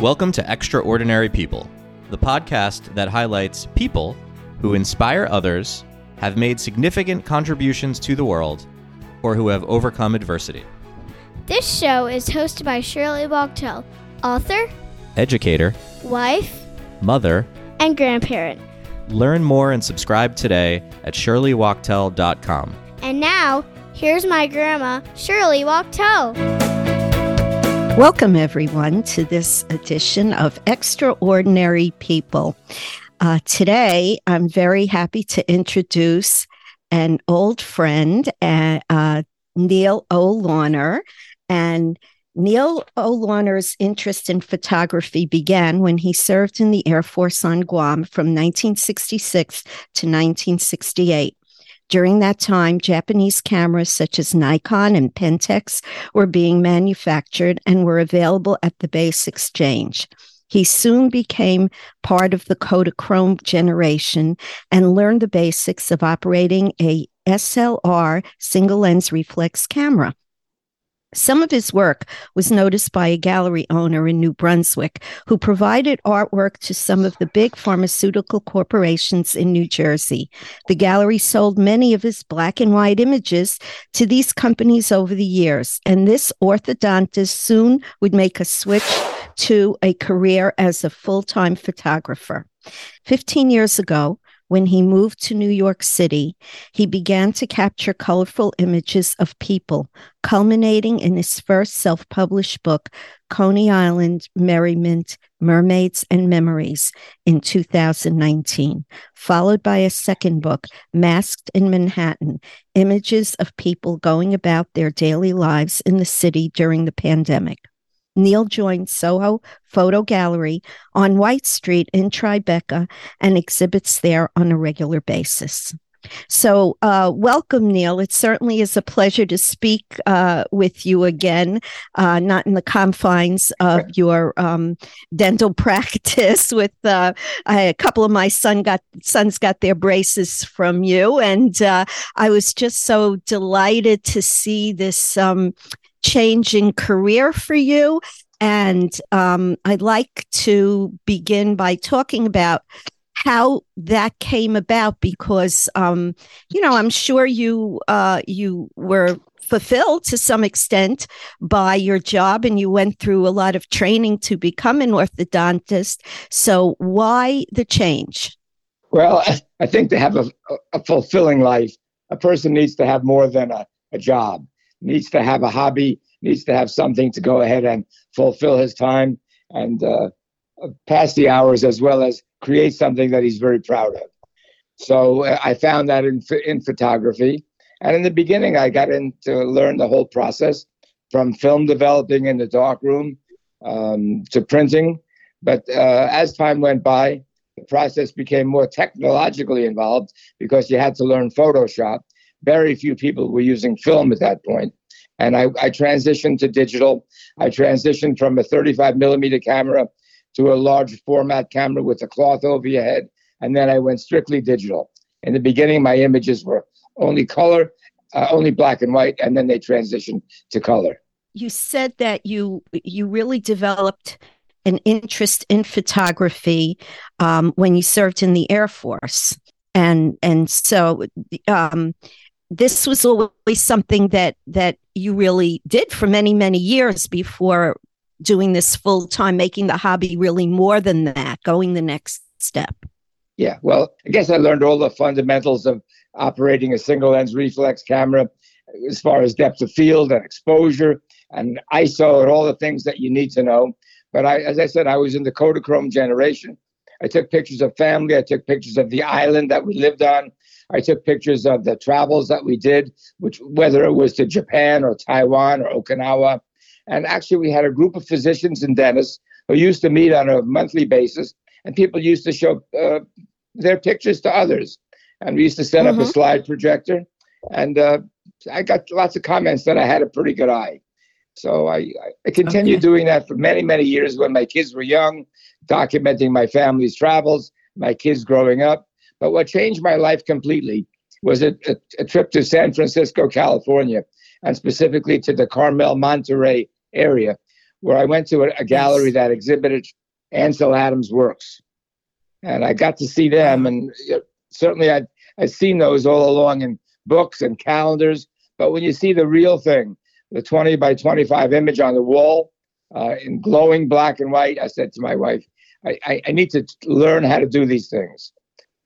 Welcome to Extraordinary People, the podcast that highlights people who inspire others, have made significant contributions to the world, or who have overcome adversity. This show is hosted by Shirley Wachtel, author, Educator, wife, mother, and grandparent. learn more and subscribe today at shirleywachtel.com. And now, here's my grandma, Shirley Wachtel. Welcome, everyone, to this edition of Extraordinary People. Uh, today, I'm very happy to introduce an old friend, uh, uh, Neil O. Lawner. And Neil O. Lawner's interest in photography began when he served in the Air Force on Guam from 1966 to 1968. During that time, Japanese cameras such as Nikon and Pentax were being manufactured and were available at the base exchange. He soon became part of the Kodachrome generation and learned the basics of operating a SLR single lens reflex camera. Some of his work was noticed by a gallery owner in New Brunswick who provided artwork to some of the big pharmaceutical corporations in New Jersey. The gallery sold many of his black and white images to these companies over the years, and this orthodontist soon would make a switch to a career as a full time photographer. 15 years ago, when he moved to New York City, he began to capture colorful images of people, culminating in his first self published book, Coney Island Merriment Mermaids and Memories, in 2019, followed by a second book, Masked in Manhattan Images of People Going About Their Daily Lives in the City During the Pandemic. Neil joined Soho Photo Gallery on White Street in Tribeca and exhibits there on a regular basis. So, uh, welcome, Neil. It certainly is a pleasure to speak uh, with you again, uh, not in the confines of your um, dental practice. With uh, I, a couple of my son got sons got their braces from you, and uh, I was just so delighted to see this um, changing career for you. And um, I'd like to begin by talking about how that came about because um, you know I'm sure you uh, you were fulfilled to some extent by your job and you went through a lot of training to become an orthodontist. So why the change? Well, I think to have a, a fulfilling life, a person needs to have more than a, a job, needs to have a hobby, needs to have something to go ahead and fulfill his time and uh, pass the hours as well as create something that he's very proud of. So uh, I found that in, in photography. And in the beginning, I got in to learn the whole process from film developing in the darkroom um, to printing. But uh, as time went by, the process became more technologically involved because you had to learn Photoshop. Very few people were using film at that point. And I, I transitioned to digital. I transitioned from a 35 millimeter camera to a large format camera with a cloth over your head. And then I went strictly digital. In the beginning, my images were only color, uh, only black and white, and then they transitioned to color. You said that you you really developed an interest in photography um, when you served in the Air Force, and and so um, this was always something that that you really did for many many years before doing this full time, making the hobby really more than that, going the next step. Yeah, well, I guess I learned all the fundamentals of operating a single lens reflex camera as far as depth of field and exposure and ISO and all the things that you need to know. But I, as I said, I was in the Kodachrome generation. I took pictures of family. I took pictures of the island that we lived on. I took pictures of the travels that we did, which whether it was to Japan or Taiwan or Okinawa. And actually, we had a group of physicians and dentists who used to meet on a monthly basis, and people used to show uh, their pictures to others. And we used to set mm-hmm. up a slide projector, and uh, I got lots of comments that I had a pretty good eye. So I, I continued okay. doing that for many, many years when my kids were young, documenting my family's travels, my kids growing up. But what changed my life completely was a, a, a trip to San Francisco, California, and specifically to the Carmel Monterey area, where I went to a, a gallery that exhibited Ansel Adams' works, and I got to see them. And certainly, I'd I'd seen those all along in books and calendars. But when you see the real thing, the 20 by 25 image on the wall uh, in glowing black and white, I said to my wife, I, I, I need to learn how to do these things.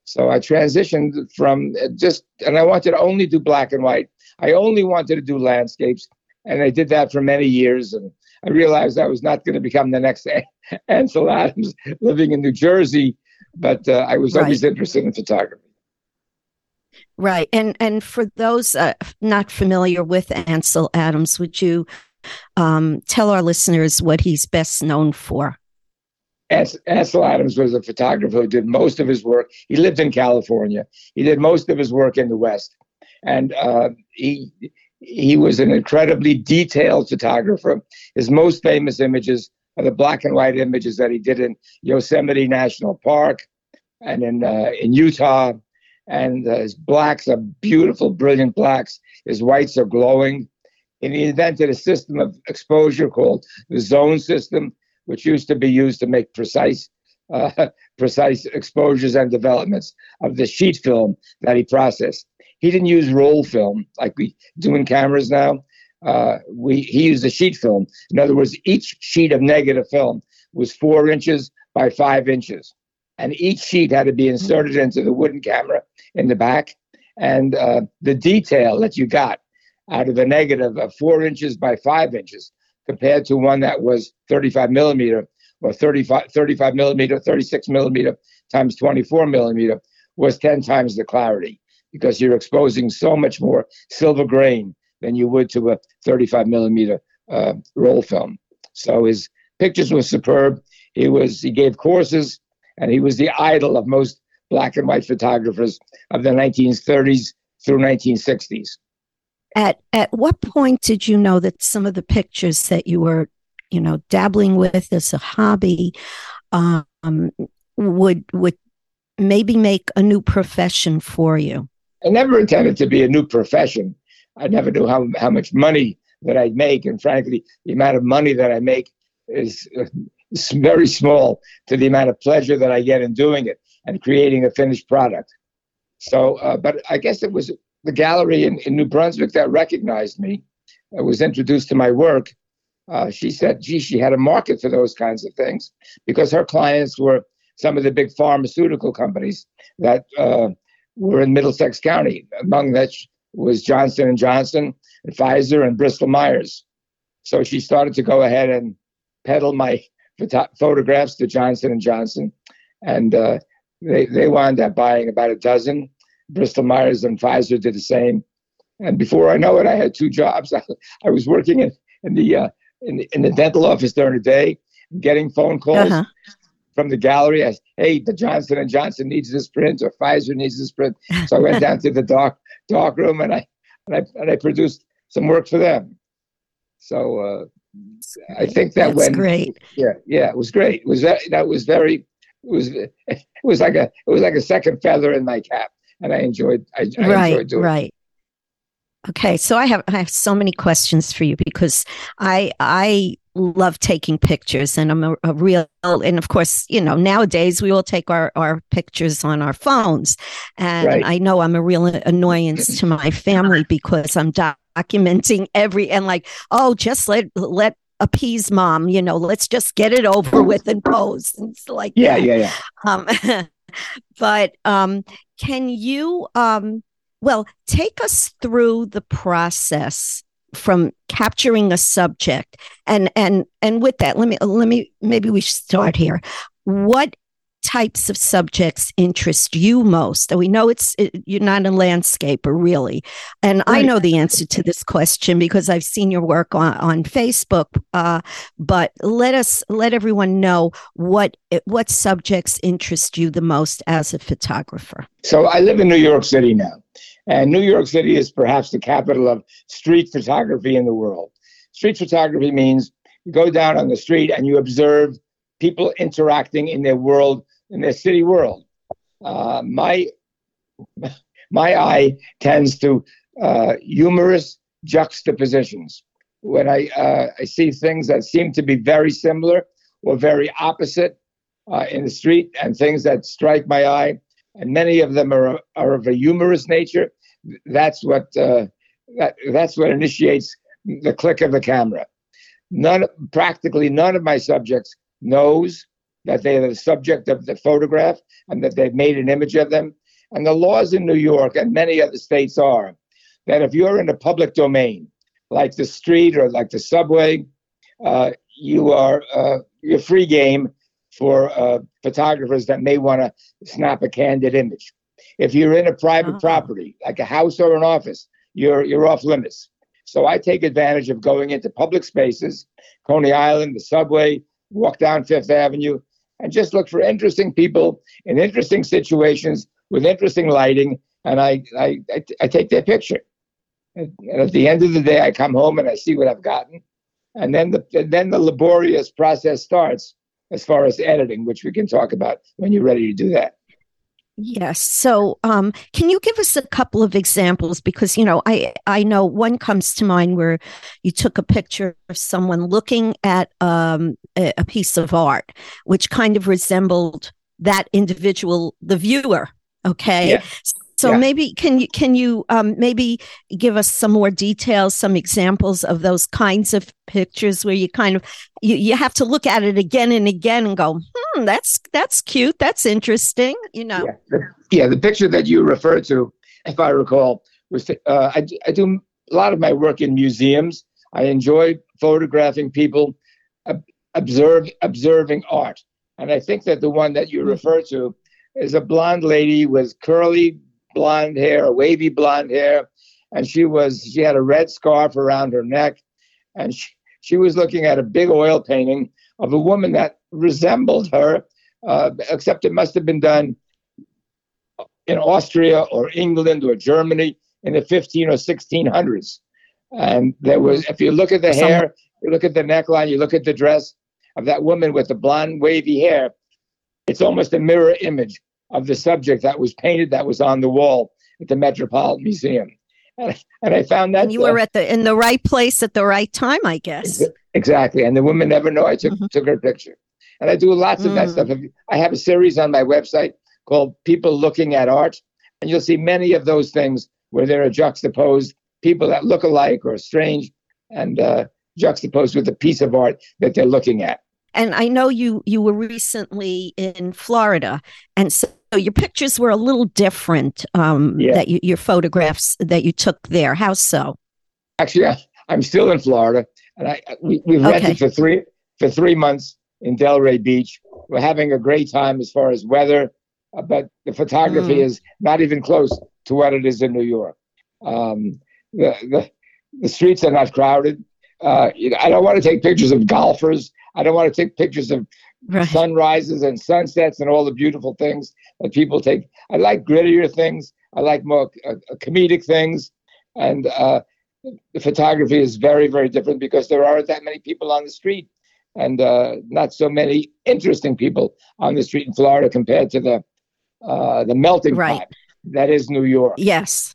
So I transitioned from just, and I wanted to only do black and white. I only wanted to do landscapes, and I did that for many years. And I realized I was not going to become the next Ansel Adams living in New Jersey, but uh, I was always interested in photography. Right, and and for those uh, not familiar with Ansel Adams, would you um, tell our listeners what he's best known for? Ansel Adams was a photographer who did most of his work. He lived in California. He did most of his work in the West, and uh, he he was an incredibly detailed photographer. His most famous images are the black and white images that he did in Yosemite National Park and in uh, in Utah. And uh, his blacks are beautiful, brilliant blacks. His whites are glowing. And he invented a system of exposure called the zone system, which used to be used to make precise uh, precise exposures and developments of the sheet film that he processed. He didn't use roll film like we do in cameras now. Uh, we he used a sheet film. In other words, each sheet of negative film was four inches by five inches, and each sheet had to be inserted into the wooden camera in the back. And uh, the detail that you got out of a negative of four inches by five inches compared to one that was 35 millimeter or 35, 35 millimeter, 36 millimeter times 24 millimeter was 10 times the clarity because you're exposing so much more silver grain than you would to a 35 millimeter uh, roll film. So his pictures were superb. He was he gave courses, and he was the idol of most black and white photographers of the 1930s through 1960s. At at what point did you know that some of the pictures that you were, you know, dabbling with as a hobby, um, would would maybe make a new profession for you? I never intended to be a new profession. I never knew how how much money that I'd make, and frankly, the amount of money that I make is very small to the amount of pleasure that I get in doing it and creating a finished product. So, uh, but I guess it was the gallery in, in New Brunswick that recognized me. I was introduced to my work. Uh, she said, gee, she had a market for those kinds of things because her clients were some of the big pharmaceutical companies that uh, were in Middlesex County. Among which was Johnson and Johnson, and Pfizer, and Bristol Myers. So she started to go ahead and peddle my photographs to Johnson and Johnson, and uh, they they wound up buying about a dozen. Bristol Myers and Pfizer did the same. And before I know it, I had two jobs. I, I was working in, in the uh, in, in the dental office during the day, getting phone calls uh-huh. from the gallery. I, hey, the Johnson and Johnson needs this print, or Pfizer needs this print. So I went down to the dark dark room and I and I and I produced some work for them. So uh, I think that That's went great. Yeah, yeah, it was great. It was that that was very it was it was like a it was like a second feather in my cap, and I enjoyed I, I right, enjoyed doing right. It. Okay, so I have I have so many questions for you because I I love taking pictures and I'm a, a, real and of course you know nowadays we all take our our pictures on our phones and right. I know I'm a real annoyance to my family because I'm documenting every and like oh just let let appease mom you know let's just get it over with and post and it's like yeah that. yeah yeah um but um can you um well take us through the process from capturing a subject and and and with that let me let me maybe we start here. What types of subjects interest you most? We know it's it, you're not a landscaper, really, and right. I know the answer to this question because I've seen your work on on Facebook. Uh, but let us let everyone know what what subjects interest you the most as a photographer. So I live in New York City now, and New York City is perhaps the capital of street photography in the world. Street photography means you go down on the street and you observe people interacting in their world in the city world. Uh, my my eye tends to uh, humorous juxtapositions. when I uh, I see things that seem to be very similar or very opposite uh, in the street, and things that strike my eye, and many of them are are of a humorous nature. That's what uh, that that's what initiates the click of the camera. None, practically none of my subjects knows that they are the subject of the photograph and that they've made an image of them. And the laws in New York and many other states are that if you're in a public domain, like the street or like the subway, uh, you are uh, you're free game for uh, photographers that may want to snap a candid image. If you're in a private uh-huh. property, like a house or an office, you're you're off limits. So I take advantage of going into public spaces, Coney Island, the subway, walk down Fifth Avenue, and just look for interesting people in interesting situations with interesting lighting, and I I, I, take their picture. And, at the end of the day, I come home and I see what I've gotten, and then the then the laborious process starts as far as editing, which we can talk about when you're ready to do that. Yes. So, um, can you give us a couple of examples? Because you know, I I know one comes to mind where you took a picture of someone looking at um, a, a piece of art, which kind of resembled that individual, the viewer. Okay. Yeah. So yeah. maybe can you can you um, maybe give us some more details, some examples of those kinds of pictures where you kind of you, you have to look at it again and again and go, hmm, that's that's cute, that's interesting, you know. Yeah, the, yeah, the picture that you referred to, if I recall, was uh, I, I do a lot of my work in museums. I enjoy photographing people, observe observing art, and I think that the one that you mm-hmm. refer to is a blonde lady with curly blonde hair, a wavy blonde hair, and she was she had a red scarf around her neck, and she, she was looking at a big oil painting of a woman that resembled her, uh, except it must have been done in Austria or England or Germany in the 15 or 1600s. And there was, if you look at the hair, you look at the neckline, you look at the dress of that woman with the blonde, wavy hair, it's almost a mirror image of the subject that was painted that was on the wall at the Metropolitan Museum. And, and I found that and you were at the in the right place at the right time, I guess. Exactly, and the women never know I took mm-hmm. took her picture. And I do lots of mm. that stuff. I have a series on my website called "People Looking at Art," and you'll see many of those things where there are juxtaposed people that look alike or strange, and uh, juxtaposed with a piece of art that they're looking at and I know you you were recently in Florida, and so your pictures were a little different. Um, yeah. That you, your photographs that you took there. How so? Actually, I, am still in Florida, and I we, we've rented okay. for three for three months in Delray Beach. We're having a great time as far as weather, uh, but the photography mm. is not even close to what it is in New York. Um, the, the the streets are not crowded. Uh, you know, I don't want to take pictures of golfers I don't want to take pictures of right. sunrises and sunsets and all the beautiful things that people take. I like grittier things. I like more uh, uh, comedic things. And uh, the photography is very, very different because there aren't that many people on the street and uh, not so many interesting people on the street in Florida compared to the uh, the melting right. pot that is New York. Yes.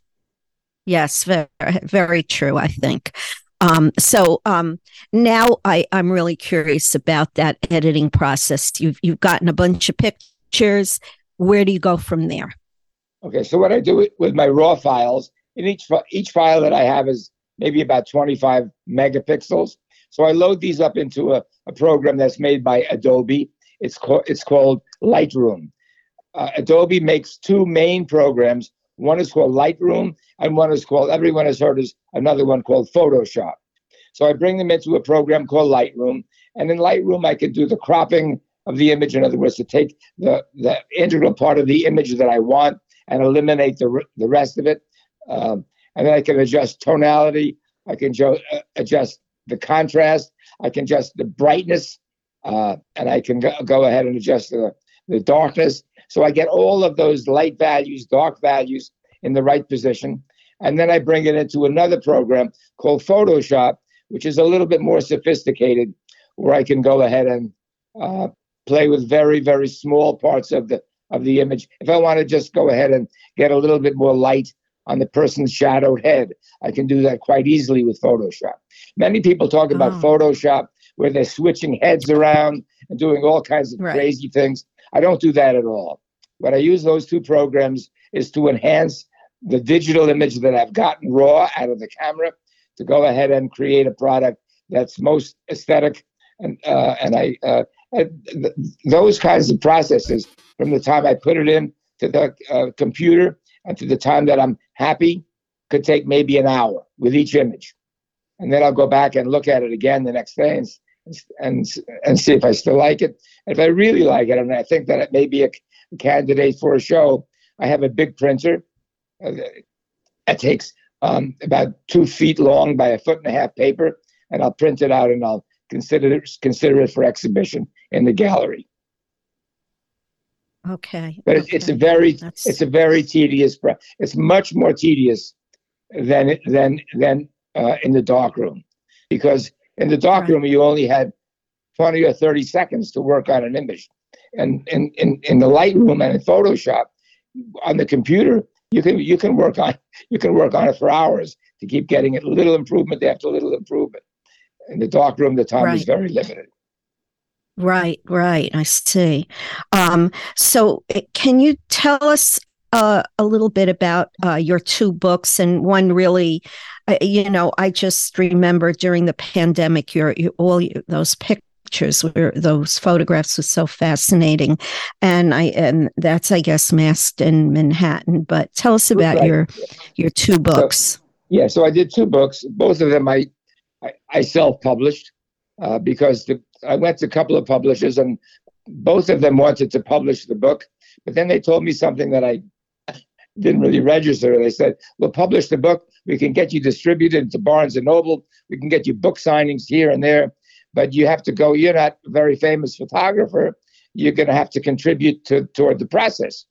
Yes, very, very true, I think. Um, so um, now I, I'm really curious about that editing process. You've you've gotten a bunch of pictures. Where do you go from there? Okay, so what I do with my raw files, in each each file that I have is maybe about 25 megapixels. So I load these up into a, a program that's made by Adobe. It's called it's called Lightroom. Uh, Adobe makes two main programs. One is called Lightroom, and one is called everyone has heard is another one called Photoshop. So I bring them into a program called Lightroom, and in Lightroom I can do the cropping of the image. In other words, to take the the integral part of the image that I want and eliminate the the rest of it, um, and then I can adjust tonality. I can jo- uh, adjust the contrast. I can adjust the brightness, uh, and I can go, go ahead and adjust the the darkness. So I get all of those light values, dark values in the right position. And then I bring it into another program called Photoshop, which is a little bit more sophisticated, where I can go ahead and uh, play with very, very small parts of the of the image. If I want to just go ahead and get a little bit more light on the person's shadowed head. I can do that quite easily with Photoshop. Many people talk about Oh. Photoshop where they're switching heads around and doing all kinds of Right. crazy things. I don't do that at all. What I use those two programs is to enhance the digital image that I've gotten raw out of the camera to go ahead and create a product that's most aesthetic and uh, and I uh, th- those kinds of processes from the time I put it in to the uh, computer and to the time that I'm happy could take maybe an hour with each image, and then I'll go back and look at it again the next day and and and see if I still like it. And if I really like it, and I think that it may be a candidate for a show, I have a big printer uh, that takes um, about two feet long by a foot and a half paper, and I'll print it out and I'll consider it consider it for exhibition in the gallery. Okay. But it's, it's a very That's- it's a very tedious. It's much more tedious than than than uh, in the dark room, because in the dark Right. room you only had twenty or thirty seconds to work on an image, and in in in the light room and in Photoshop, on the computer you can you can work on you can work on it for hours to keep getting it little improvement after little improvement. In the dark room, the time is very limited. Right, right. I see. Um, so, eh, can you tell us uh, a little bit about uh, your two books? And one really, uh, you know, I just remember during the pandemic, your, your all those pictures were those photographs were so fascinating, and I and that's I guess masked in Manhattan. But tell us about Right. your your two books. Yeah, so I did two books. Both of them I I, I self-published uh, because the, I went to a couple of publishers and both of them wanted to publish the book, but then they told me something that I didn't really register. They said, "We'll publish the book. We can get you distributed to Barnes and Noble. We can get you book signings here and there, but you have to go. You're not a very famous photographer. You're going to have to contribute to toward the process."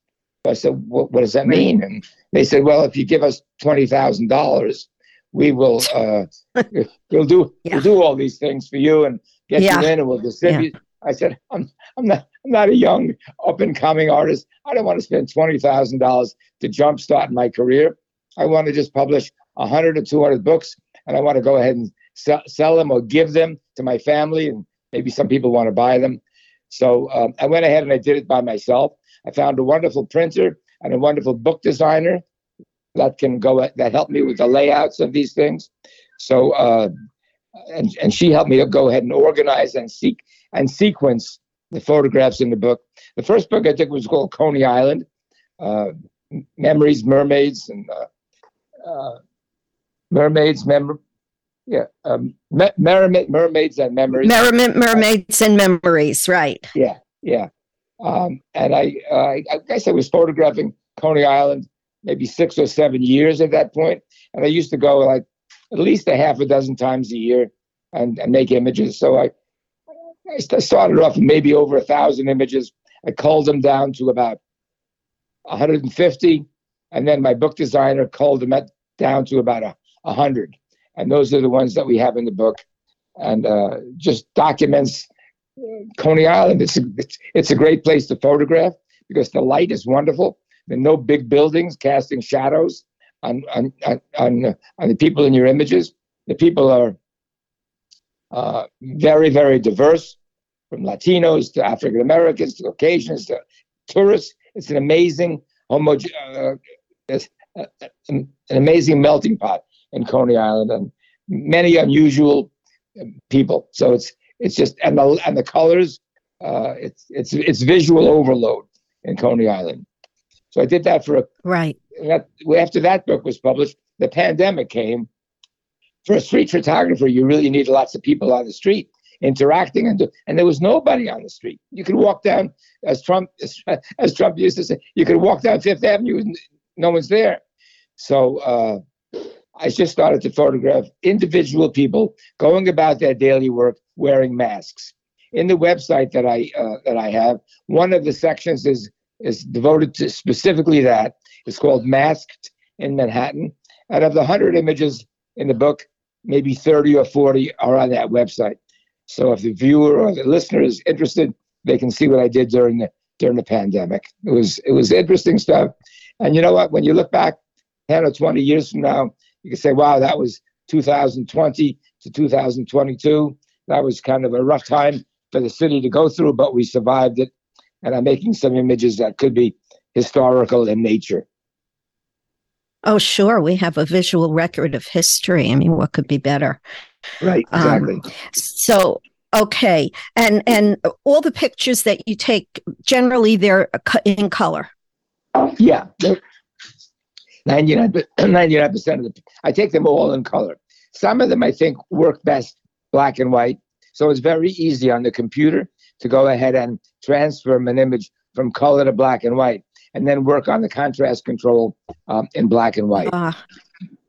I said, what, what does that mean? And they said, well, if you give us twenty thousand dollars, we will uh, we'll do Yeah. we'll do all these things for you and get Yeah. you in and we'll distribute. I said, I'm I'm not I'm not a young up and coming artist. I don't want to spend twenty thousand dollars to jumpstart my career. I want to just publish hundred or two hundred books, and I want to go ahead and sell, sell them or give them to my family, and maybe some people want to buy them. So um, I went ahead and I did it by myself. I found a wonderful printer and a wonderful book designer that can go that helped me with the layouts of these things. So uh, and and she helped me to go ahead and organize and seek and sequence the photographs in the book. The first book I think was called Coney Island, uh, Memories, Mermaids, and uh, uh, Mermaids, mem- yeah, um, me- mermaid, mermaids and memories. Merriment, mermaids, and memories. Right. Yeah, yeah. Um, and I, uh, I I guess I was photographing Coney Island maybe six or seven years at that point, and I used to go like at least a half a dozen times a year and, and make images. So I I started off maybe over a thousand images. I culled them down to about 150, and then my book designer culled them at, down to about a, 100. And those are the ones that we have in the book, and uh, just documents Coney Island. It's a, it's, it's a great place to photograph because the light is wonderful. There are no big buildings casting shadows on on on, on, on the people in your images. The people are uh, very very diverse, from Latinos to African Americans to Caucasians to tourists. It's an amazing homo, uh, uh, an, an amazing melting pot in Coney Island, and many unusual people. So it's it's just and the and the colors. Uh, it's it's it's visual overload in Coney Island. So I did that for a Right. that after that book was published, the pandemic came. For a street photographer, you really need lots of people on the street interacting, and and there was nobody on the street. You could walk down, as Trump as, as Trump used to say, you could walk down Fifth Avenue, and no one's there. So uh, I just started to photograph individual people going about their daily work wearing masks. In the website that I uh, that I have, one of the sections is is devoted to specifically that. It's called Masked in Manhattan. Out of the 100 images in the book, maybe 30 or 40 are on that website. So if the viewer or the listener is interested, they can see what I did during the during the pandemic. It was it was interesting stuff. And you know what? When you look back 10 or 20 years from now, you can say, wow, that was 2020 to 2022. That was kind of a rough time for the city to go through, but we survived it. And I'm making some images that could be historical in nature. Oh, sure. We have a visual record of history. I mean, what could be better? Right, exactly. Um, so, okay. And and all the pictures that you take generally they're in color. Yeah. 99 percent of the I take them all in color. Some of them I think work best black and white. So it's very easy on the computer to go ahead and transfer an image from color to black and white and then work on the contrast control um, in black and white. Uh,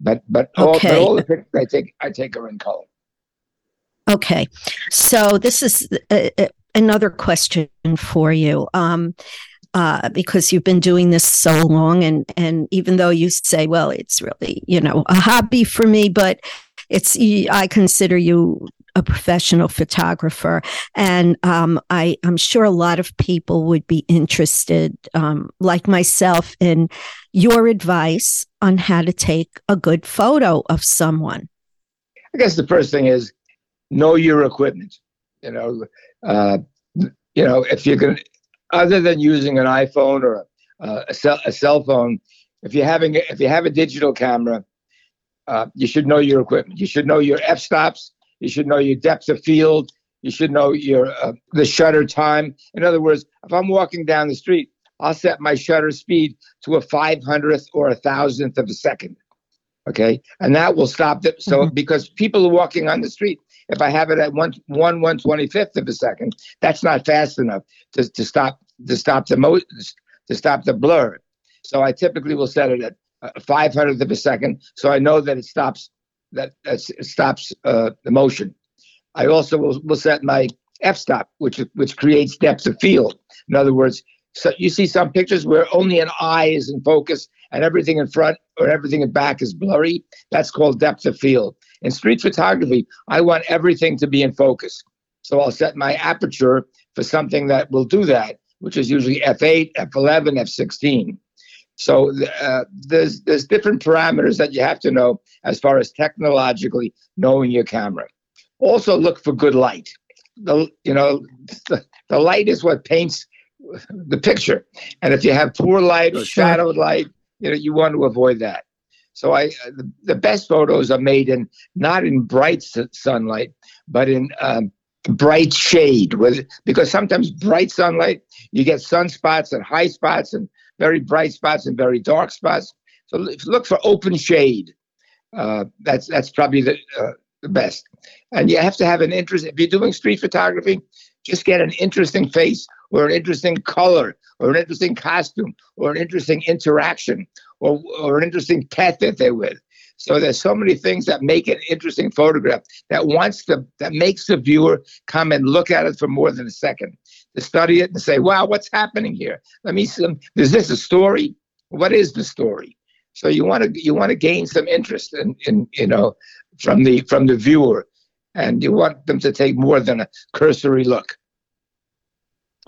but but all, okay. but all the pictures I take I take are in color. Okay, so this is a, a, another question for you. Um, uh, because you've been doing this so long, and and even though you say, well, it's really you know a hobby for me, but it's I consider you a professional photographer, and um, I, am sure a lot of people would be interested, um, like myself, in your advice on how to take a good photo of someone. I guess the first thing is know your equipment. You know, uh, you know if you can, other than using an iPhone or a, a, cell, a cell phone, if you're having if you have a digital camera, uh, you should know your equipment. You should know your f stops you should know your depth of field. You should know your uh, the shutter time. In other words, if I'm walking down the street, I'll set my shutter speed to a 500th or a thousandth of a second. Okay, and that will stop them. So mm-hmm. because people are walking on the street, if I have it at one one one twenty fifth of a second, that's not fast enough to, to stop to stop the mo- to stop the blur. So I typically will set it at a five hundredth of a second, so I know that it stops that, stops uh, the motion. I also will, will set my f-stop, which which creates depth of field. In other words, so you see some pictures where only an eye is in focus and everything in front or everything in back is blurry. That's called depth of field. In street photography, I want everything to be in focus. So I'll set my aperture for something that will do that, which is usually f8, f11, f16. So uh, there's there's different parameters that you have to know as far as technologically knowing your camera. Also look for good light. The you know the, the light is what paints the picture, and if you have poor light or shadowed light, you know you want to avoid that. So I the, the best photos are made in not in bright sunlight, but in um, bright shade with because sometimes bright sunlight you get sunspots and high spots and very bright spots and very dark spots. So look for open shade. Uh, that's that's probably the, uh, the best. And you have to have an interest. If you're doing street photography, just get an interesting face or an interesting color or an interesting costume or an interesting interaction or, or an interesting pet that they're with. So there's so many things that make an interesting photograph that wants the that makes the viewer come and look at it for more than a second to study it and say, wow, what's happening here? Let me see. Is this a story? What is the story? So you want to you want to gain some interest in, in you know from the from the viewer, and you want them to take more than a cursory look.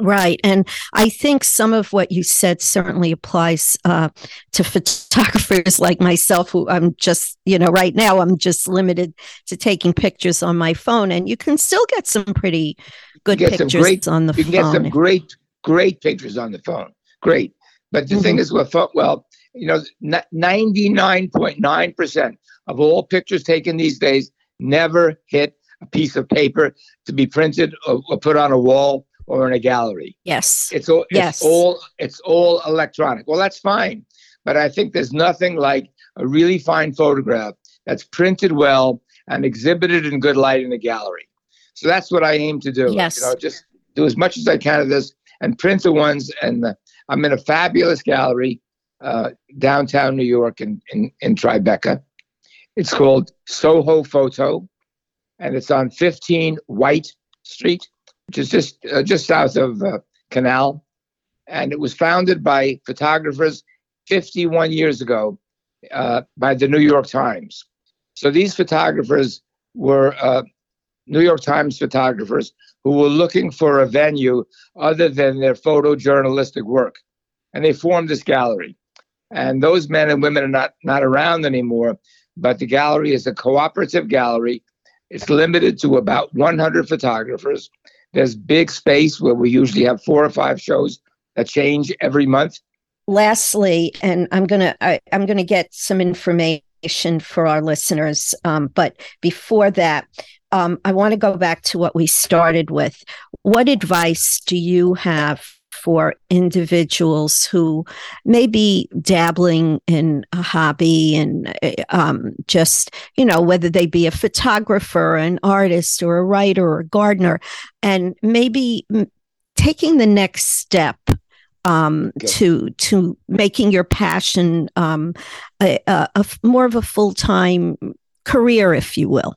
Right. And I think some of what you said certainly applies uh, to photographers like myself, who I'm just, you know, right now I'm just limited to taking pictures on my phone. And you can still get some pretty good pictures great, on the you phone. You can get some great, great pictures on the phone. Great. But the mm-hmm. thing is, well, well, you know, 99.9% of all pictures taken these days never hit a piece of paper to be printed or, or put on a wall or in a gallery. Yes. It's all it's yes. all it's all electronic. Well, that's fine. But I think there's nothing like a really fine photograph that's printed well and exhibited in good light in a gallery. So that's what I aim to do. Yes. You know, just do as much as I can of this and print the ones. And the, I'm in a fabulous gallery uh, downtown New York in, in, in Tribeca. It's called Soho Photo, and it's on 15 White Street, which is just uh, just south of uh, Canal. And it was founded by photographers 51 years ago uh, by the New York Times. So these photographers were uh, New York Times photographers who were looking for a venue other than their photojournalistic work. And they formed this gallery. And those men and women are not, not around anymore, but the gallery is a cooperative gallery. It's limited to about 100 photographers. There's big space where we usually have four or five shows that change every month. Lastly, and I'm gonna I, I'm gonna get some information for our listeners, um, but before that, um, I want to go back to what we started with. What advice do you have for individuals who may be dabbling in a hobby and um, just, you know, whether they be a photographer, an artist, or a writer or a gardener, and maybe taking the next step um, to to making your passion um, a, a, a more of a full time career, if you will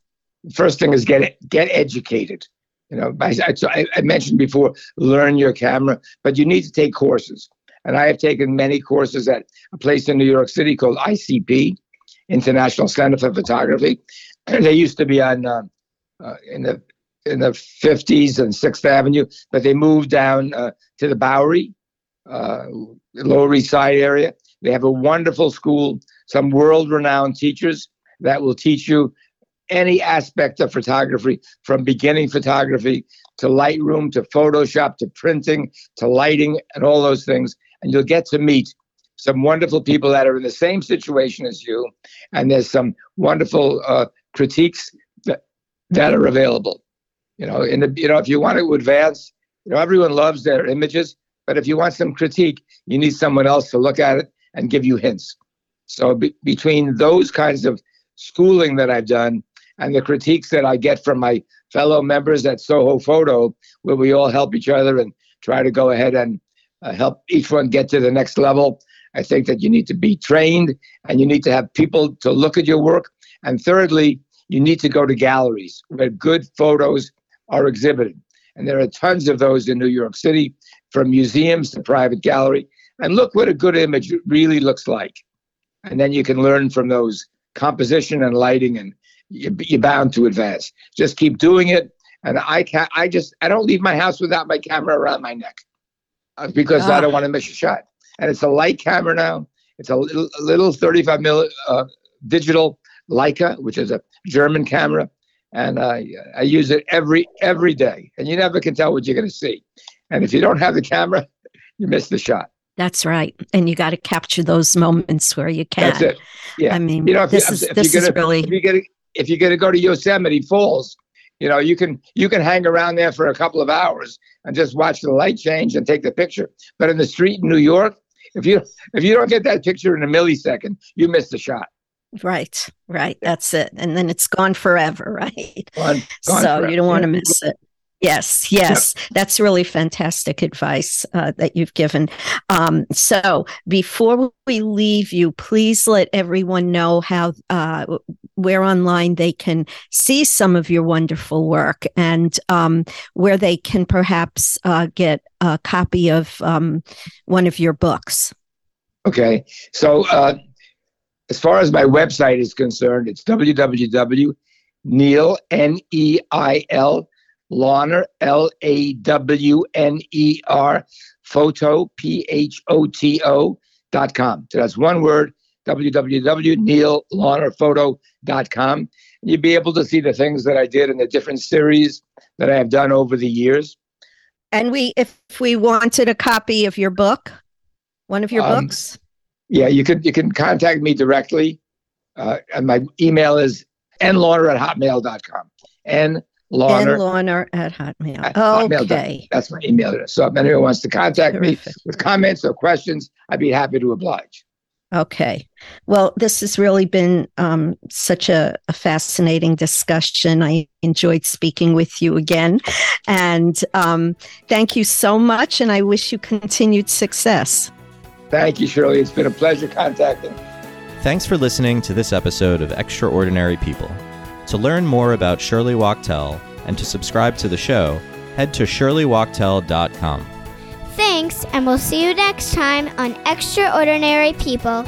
first thing is get get educated. You know, I, I, I, mentioned before, learn your camera, but you need to take courses. And I have taken many courses at a place in New York City called ICP, International Center for Photography. they used to be on uh, uh, in the in the 50s and Sixth Avenue, but they moved down uh, to the Bowery, uh, Lower East Side area. They have a wonderful school, some world-renowned teachers that will teach you any aspect of photography, from beginning photography to Lightroom to Photoshop to printing to lighting and all those things. And you'll get to meet some wonderful people that are in the same situation as you. And there's some wonderful uh, critiques that, that are available. You know, in the you know, if you want to advance, you know, everyone loves their images, but if you want some critique, you need someone else to look at it and give you hints. So be, between those kinds of schooling that I've done and the critiques that I get from my fellow members at Soho Photo, where we all help each other and try to go ahead and uh, help each one get to the next level. I think that you need to be trained and you need to have people to look at your work. And thirdly, you need to go to galleries where good photos are exhibited. And there are tons of those in New York City, from museums to private gallery. And look what a good image really looks like. And then you can learn from those composition and lighting and you're bound to advance. Just keep doing it. And I can't, I just, I don't leave my house without my camera around my neck uh, because I don't ah. want to miss a shot. And it's a light camera now. It's a little, a little 35 mil uh, digital Leica, which is a German camera. And uh, I use it every every day. And you never can tell what you're going to see. And if you don't have the camera, you miss the shot. That's right. And you got to capture those moments where you can. That's it. Yeah. I mean, you know, if this, you, is, this gonna, is really. If you get if you're going to go to Yosemite Falls, you know, you can you can hang around there for a couple of hours and just watch the light change and take the picture. But in the street in New York, if you if you don't get that picture in a millisecond, you miss the shot. Right, right. That's it. And then it's gone forever, right? Gone, gone so forever. you don't want to miss it. Yes, yes, yep. that's really fantastic advice uh, that you've given. Um, so, before we leave you, please let everyone know how uh, where online they can see some of your wonderful work and um, where they can perhaps uh, get a copy of um, one of your books. Okay, so uh, as far as my website is concerned, it's www.neil n e i l Lawner, L A W N E R, photo, P H O T O dot com. So that's one word, www.neillawnerphoto.com. You'll be able to see the things that I did in the different series that I have done over the years. And we, if we wanted a copy of your book, one of your um, books, yeah, you could you can contact me directly. Uh, and my email is nlawner at hotmail.com. N Lawner. Lawner at Hotmail. At okay. That's my email address. So if anyone wants to contact Terrific. me with comments or questions, I'd be happy to oblige. Okay. Well, this has really been um, such a, a, fascinating discussion. I enjoyed speaking with you again. And um, thank you so much. And I wish you continued success. Thank you, Shirley. It's been a pleasure contacting. Thanks for listening to this episode of Extraordinary People. To learn more about Shirley Wachtel and to subscribe to the show, head to shirleywachtel.com. Thanks, and we'll see you next time on Extraordinary People.